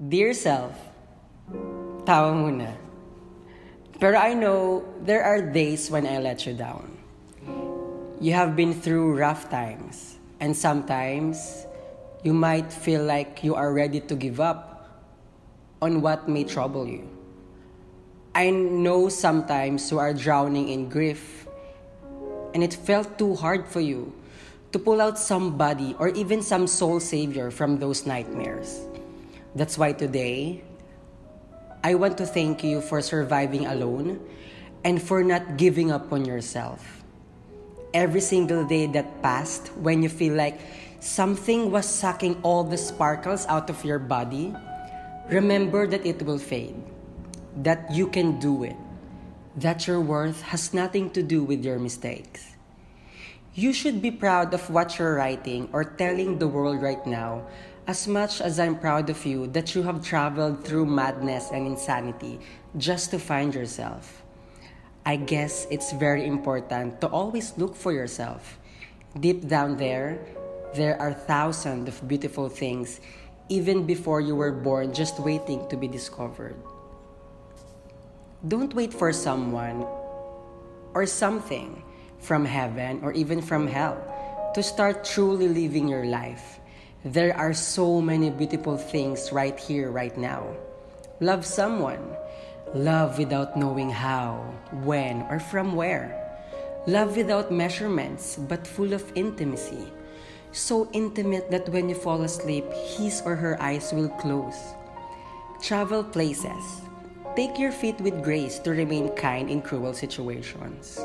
Dear self, tawa muna. Pero I know there are days when I let you down. You have been through rough times, and sometimes you might feel like you are ready to give up on what may trouble you. I know sometimes you are drowning in grief, and it felt too hard for you to pull out somebody or even some soul savior from those nightmares. That's why today, I want to thank you for surviving alone and for not giving up on yourself. Every single day that passed, when you feel like something was sucking all the sparkles out of your body, remember that it will fade, that you can do it, that your worth has nothing to do with your mistakes. You should be proud of what you're writing or telling the world right now, as much as I'm proud of you that you have traveled through madness and insanity just to find yourself. I guess it's very important to always look for yourself. Deep down there, there are thousands of beautiful things even before you were born just waiting to be discovered. Don't wait for someone or something from heaven or even from hell to start truly living your life. There are so many beautiful things right here, right now. Love someone. Love without knowing how, when, or from where. Love without measurements, but full of intimacy. So intimate that when you fall asleep, his or her eyes will close. Travel places. Take your feet with grace to remain kind in cruel situations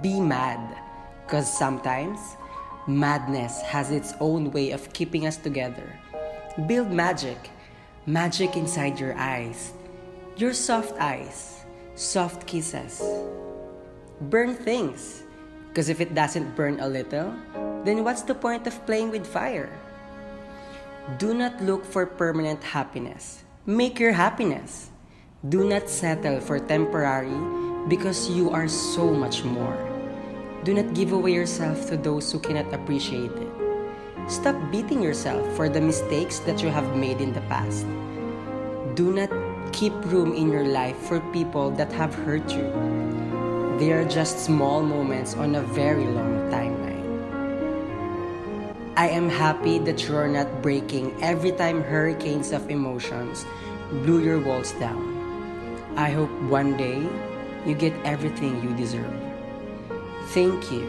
be mad. Because sometimes, madness has its own way of keeping us together. Build magic. Magic inside your eyes. Your soft eyes. Soft kisses. Burn things. Because if it doesn't burn a little, then what's the point of playing with fire? Do not look for permanent happiness. Make your happiness. Do not settle for temporary because you are so much more. Do not give away yourself to those who cannot appreciate it. Stop beating yourself for the mistakes that you have made in the past. Do not keep room in your life for people that have hurt you. They are just small moments on a very long timeline. I am happy that you are not breaking every time hurricanes of emotions blew your walls down. I hope one day you get everything you deserve. Thank you.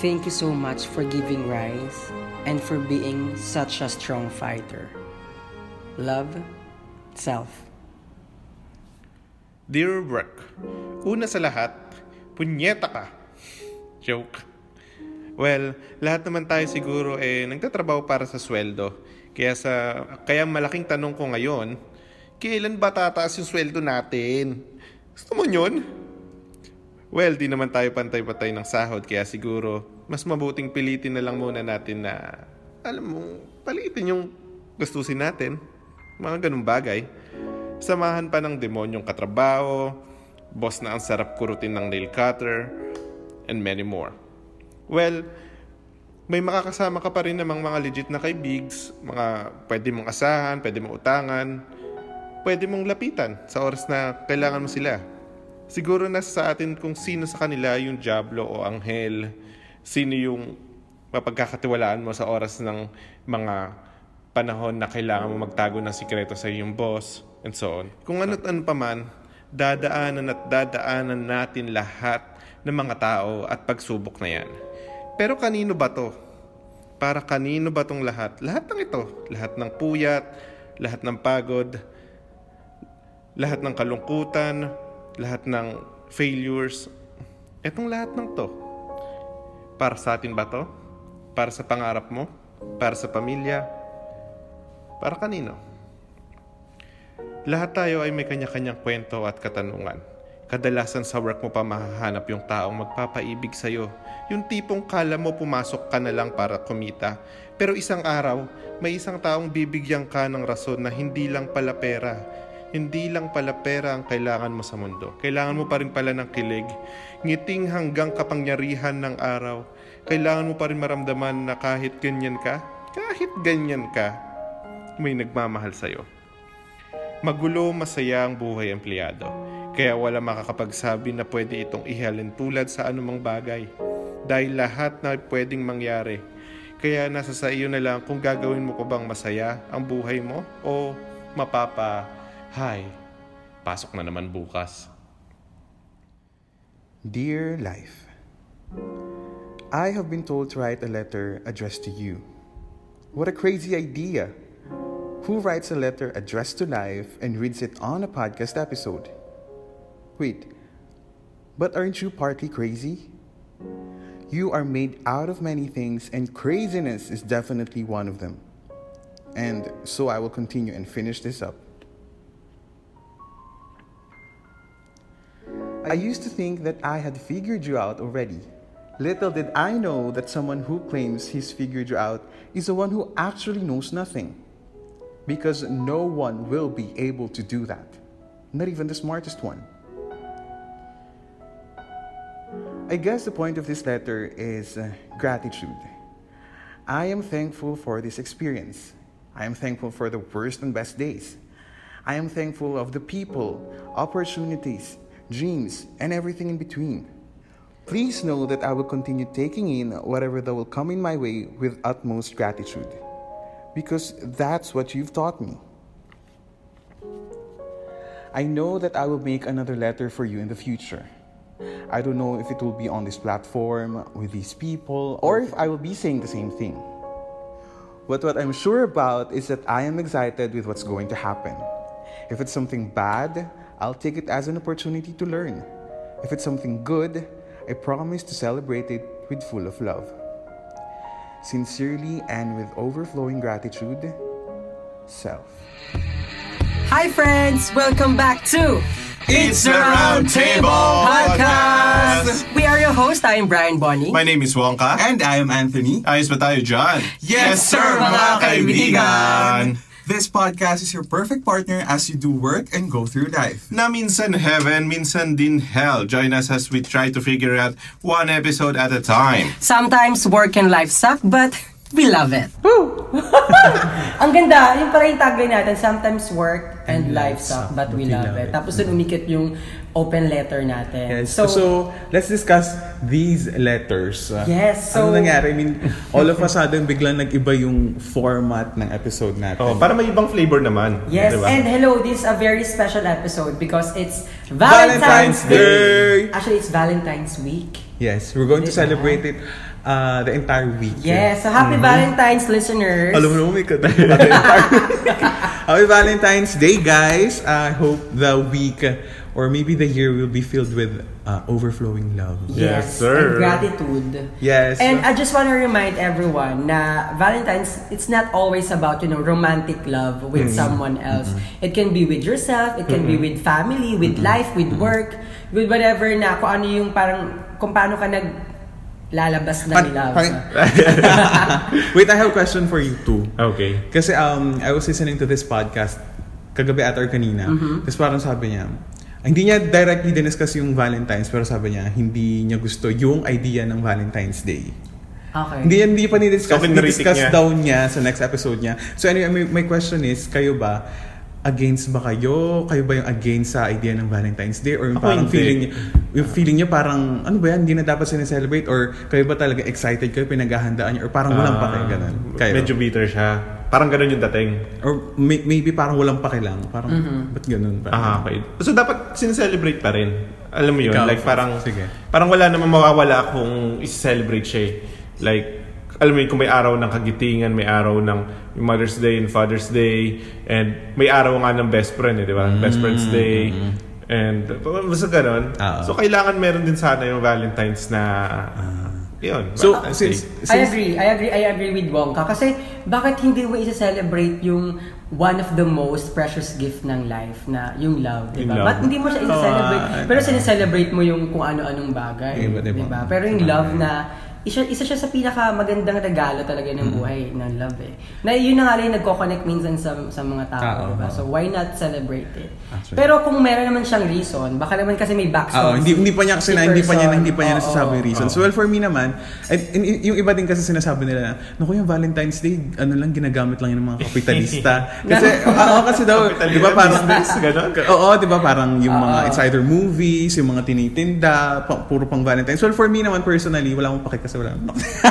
Thank you so much for giving rise and for being such a strong fighter. Love, self. Dear Brooke, una sa lahat, punyeta ka. Joke. Well, lahat naman tayo siguro eh nagtatrabaho para sa sweldo. Kaya sa kaya malaking tanong ko ngayon, kailan ba tataas yung sweldo natin? Gusto mo yun? Well, di naman tayo pantay-patay ng sahod kaya siguro mas mabuting pilitin na lang muna natin na alam mo, palitin yung gustusin natin. Mga ganung bagay. Samahan pa ng demonyong katrabaho, boss na ang sarap kurutin ng nail cutter, and many more. Well, may makakasama ka pa rin namang mga legit na kaibigs, mga pwede mong asahan, pwede mong utangan, pwede mong lapitan sa oras na kailangan mo sila. Siguro nasa sa atin kung sino sa kanila yung Diablo o Anghel, sino yung mapagkakatiwalaan mo sa oras ng mga panahon na kailangan mo magtago ng sikreto sa iyong boss, and so on. Kung ano't ano pa man, dadaanan at dadaanan natin lahat ng mga tao at pagsubok na yan. Pero kanino ba to? Para kanino ba tong lahat? Lahat ng ito. Lahat ng puyat, lahat ng pagod, lahat ng kalungkutan, lahat ng failures. Etong lahat ng to. Para sa atin ba to? Para sa pangarap mo? Para sa pamilya? Para kanino? Lahat tayo ay may kanya-kanyang kwento at katanungan. Kadalasan sa work mo pa mahahanap yung taong magpapaibig sa'yo. Yung tipong kala mo pumasok ka na lang para kumita. Pero isang araw, may isang taong bibigyan ka ng rason na hindi lang pala pera, hindi lang pala pera ang kailangan mo sa mundo. Kailangan mo pa rin pala ng kilig, ngiting hanggang kapangyarihan ng araw. Kailangan mo pa rin maramdaman na kahit ganyan ka, kahit ganyan ka, may nagmamahal sa'yo. Magulo, masaya ang buhay empleyado. Kaya wala makakapagsabi na pwede itong ihalin tulad sa anumang bagay. Dahil lahat na pwedeng mangyari. Kaya nasa sa iyo na lang kung gagawin mo ko bang masaya ang buhay mo o mapapa, hi, pasok na naman bukas. Dear Life, I have been told to write a letter addressed to you. What a crazy idea! Who writes a letter addressed to life and reads it on a podcast episode? Wait, but aren't you partly crazy? You are made out of many things, and craziness is definitely one of them. And so I will continue and finish this up. I used to think that I had figured you out already. Little did I know that someone who claims he's figured you out is the one who actually knows nothing. Because no one will be able to do that. Not even the smartest one. I guess the point of this letter is uh, gratitude. I am thankful for this experience. I am thankful for the worst and best days. I am thankful of the people, opportunities, dreams, and everything in between. Please know that I will continue taking in whatever that will come in my way with utmost gratitude. Because that's what you've taught me. I know that I will make another letter for you in the future. I don't know if it will be on this platform with these people or if I will be saying the same thing. But what I'm sure about is that I am excited with what's going to happen. If it's something bad, I'll take it as an opportunity to learn. If it's something good, I promise to celebrate it with full of love. Sincerely and with overflowing gratitude, Self. Hi friends! Welcome back to It's the Round Table Podcast! We are your host. I am Brian Bonnie. My name is Wonka. And I am Anthony. Ayos ba tayo dyan? Yes, sir, mga kaibigan! This podcast is your perfect partner as you do work and go through life. Na minsan heaven, minsan din hell. Join us as we try to figure out one episode at a time. Sometimes work and life suck, but we love it. Woo! Ang ganda, yung pala yung tagline natin, sometimes work and, life suck, but we love it. Tapos dun umikit yung open letter natin. Yes. So, let's discuss these letters. Uh, Yes, so- ano nangyari? I mean, all of a sudden, biglang nag-iba yung format ng episode natin. Oh, para may ibang flavor naman. Yes, Di ba? and hello, this is a very special episode because it's Valentine's Valentine's, Day! Actually, it's Valentine's week. Yes, we're going to Diba? celebrate it uh, the entire week. Yes, so happy mm-hmm. Valentine's, listeners. Alam mo naman, may kada. Happy Valentine's Day, guys. I hope the week or maybe the year will be filled with uh, overflowing love. Yes, sir. And gratitude. Yes. And I just want to remind everyone na Valentine's, it's not always about, you know, romantic love with mm-hmm. someone else. Mm-hmm. It can be with yourself, it can be with family, with life, with work, with whatever na kung ano yung parang, kung paano ka nag lalabas na nila. Wait, I have a question for you too. Okay. Kasi um, I was listening to this podcast kagabi at or kanina. Tapos parang sabi niya, hindi niya directly diniscuss yung Valentine's pero sabi niya hindi niya gusto yung idea ng Valentine's Day. Okay. Hindi hindi pa ni-discuss. So, Ni-discuss niya. daw niya sa next episode niya. So anyway, my, my question is, kayo ba, against ba kayo? Kayo ba yung against sa idea ng Valentine's Day? Or yung Ako parang hindi. feeling niyo, yung feeling niyo parang, ano ba yan, hindi na dapat sineselebrate? Or kayo ba talaga excited kayo, pinaghahandaan niyo? Or parang walang Ah, pake, ganun? Kayo? Medyo bitter siya. Parang ganun yung dating. Or may- maybe parang walang pake lang. Parang, ba't ganun? Parang, Ah, okay. So dapat sincelebrate pa rin. Alam mo yun, Ikaw, like parang sige. parang wala namang mawawala kung i-celebrate siya. eh. Like alam mo yun, kung may araw ng kagitingan, may araw ng Mother's Day and Father's Day, and may araw nga ng best friend, eh, di ba? Best Friend's Day. And basta ganun. Mm, Ah, so kailangan meron din sana yung Valentine's na yun. So, Valentine's since, since I agree, I agree, I agree with Wongka. Kasi, bakit hindi mo isa-celebrate yung one of the most precious gift ng life na yung love, di ba? Ba't hindi mo siya isa-celebrate? Ah, pero sineselebrate mo yung kung ano-anong bagay, Iba, di diba? ba? Pero yung love na isa, isa siya sa pinaka magandang regalo talaga Mm. ng buhay ng love eh. Na yun na nga yung nagko-connect minsan sa, sa mga tao, Tao, diba? oo. So why not celebrate it? Right. Pero kung meron naman siyang reason, baka naman kasi may backstory. hindi hindi pa niya kasi si na, hindi pa niya hindi pa niya Oo. nasasabi yung reasons. Well, for me naman, and, and yung iba din kasi sinasabi nila na, naku yung Valentine's Day, ano lang ginagamit lang yun ng mga kapitalista. kasi oo kasi daw, 'di ba parang Ganon? Oo, 'di ba parang yung mga Oo. it's either movies, yung mga tinitinda, pa, puro pang Valentine's. Well, for me naman personally, wala akong pake kasi wala.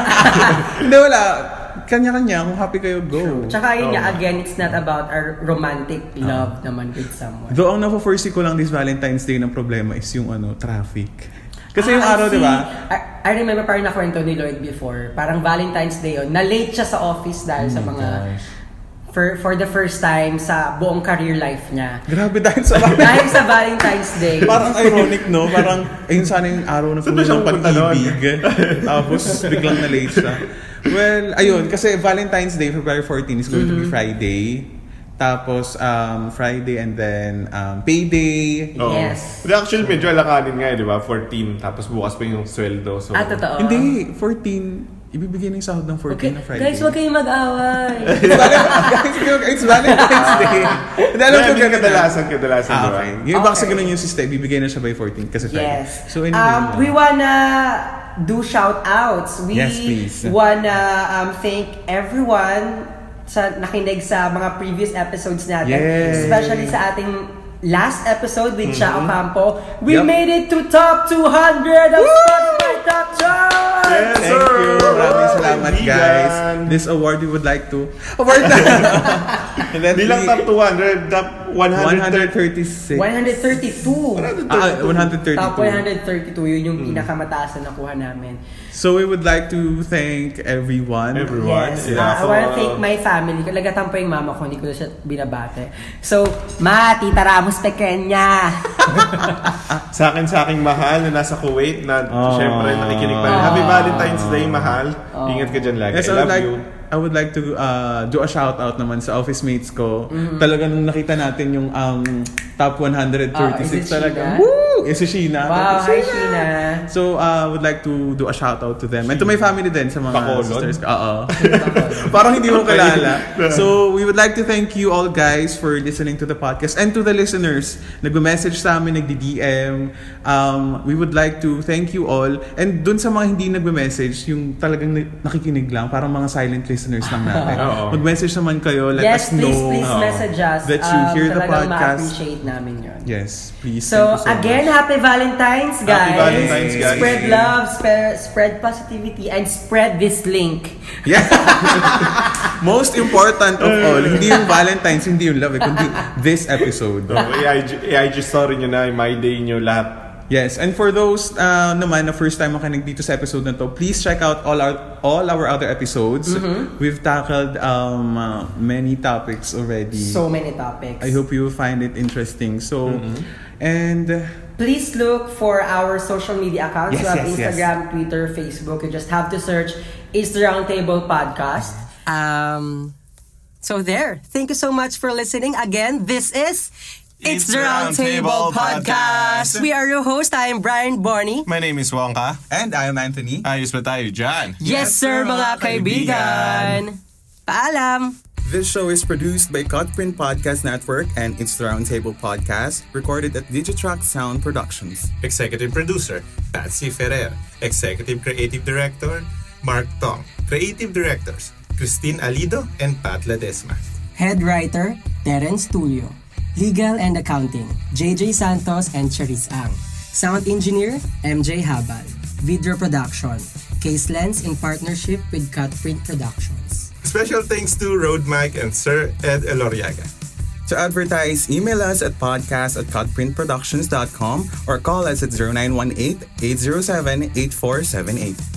Hindi wala. Kanya-kanya, kung happy kayo, go. Tsaka yun Oh. nga, again, it's not about our romantic love naman with someone. Though ang na-foresee ko lang this Valentine's Day ng problema is yung ano, traffic. Kasi yung Ah, I araw, di ba? I, I remember parang nakwento ni Lloyd before, parang Valentine's Day yun, na-late siya sa office dahil Oh sa mga, for, for the first time sa buong career life niya. Grabe dahil sa dahil sa Valentine's Day. Parang ironic, no? Parang, ayun sana yung araw na puno ng pag-ibig. Tapos, biglang na-late siya. Well, ayun, kasi Valentine's Day, February 14 is going to be Friday. Tapos, um, Friday and then um, payday. Oo. Yes. Pero actually, medyo alakanin nga eh, di ba? 14, tapos bukas pa yung sweldo. So, Ah, totoo. Hindi, 14. Ibibigay na yung sahod ng 14 Okay, na Friday. guys, huwag kayong mag-away. It's Valentine's- Day. Hindi, alam ko kadalasan, kadalasan, Ah, okay. Yung iba kasi Okay. ganun yung system, bibigay na siya by 14 kasi Friday. yes. So anyway, um, we wanna do shout-outs. We Yes, please. wanna um, thank everyone sa nakinig sa mga previous episodes natin. Yes. Especially sa ating last episode with Cha Ocampo. We Yup. made it to top 200 of Spotify Top Charts! Yes, Thank sir! you. Maraming salamat, Kaibigan. guys. This award we would like to award na. And then Di lang we- top 200, top 130. 136. 132. Ah, 132. Top 132, yun yung pinakamataas na nakuha namin. So we would like to thank everyone. Everyone. Yes. Yeah, Uh, I wanna uh, thank my family. Kalagatan pa yung mama ko, hindi ko na siya binabate. So, Ma, Tita Ramos Pequeña. Sa akin, sa aking mahal na nasa Kuwait na Oh. syempre nakikinig pa rin. Happy Valentine's Day, mahal. Ingat ka dyan lagi. Yes, I I love like you. I would like to uh, do a shout out naman sa office mates ko. Mm-hmm. Talaga nung nakita natin yung um, top 136 Ah, is it talaga. Woo! Is si Sheena. Wow, hi, Sheena. So, uh, would like to do a shout out to them. And to my family din, sa mga Bacolod? sisters. Oo. Parang hindi mo kilala. So, we would like to thank you all guys for listening to the podcast and to the listeners. Nagme-message sa amin, nagdi-DM. Um, we would like to thank you all. And dun sa mga hindi nagme-message, yung talagang na- nakikinig lang, parang mga silent listeners lang natin. Mag-message naman kayo, let yes, us know please, please Oo. message us. that you Um, hear the talagang podcast. ma-appreciate namin yun. Yes, please. So, you again, much. Happy Valentine's, guys. Happy Valentine's, guys. Spread love, spread, spread positivity, and spread this link. Yeah. Most important of all, hindi yung Valentine's, hindi yung love, eh, kundi this episode. So, i-IG, i-IG story nyo na, my day nyo lahat. Yes, and for those uh, naman na first time makinig dito sa episode na to, please check out all our all our other episodes. We've tackled um, uh, many topics already. So many topics. I hope you find it interesting. So, and uh, Please look for our social media accounts. Yes, we have yes, yes. Instagram, Twitter, Facebook. You just have to search Is the Roundtable Podcast. Um, so there. Thank you so much for listening. Again, this is It's the Roundtable Podcast. We are your host. I am Brian Barney. My name is Wonka. and I am Anthony. Ayos ba tayo dyan? Yes, sir, mga kaibigan. Paalam. This show is produced by Cutprint Podcast Network and It's Roundtable Podcast, recorded at Digitrack Sound Productions. Executive Producer, Patsy Ferrer. Executive Creative Director, Mark Tong. Creative Directors, Christine Alido and Pat Ledesma. Head writer, Terence Tulio. Legal and Accounting, JJ Santos and Cherise Ang. Sound engineer, MJ Habal. Video production, Case Lens in partnership with Cutprint Productions. Special thanks to Road Mike and Sir Ed Eloriaga. To advertise, email us at podcast at cutprintproductions.com or call us at 0918-807-8478.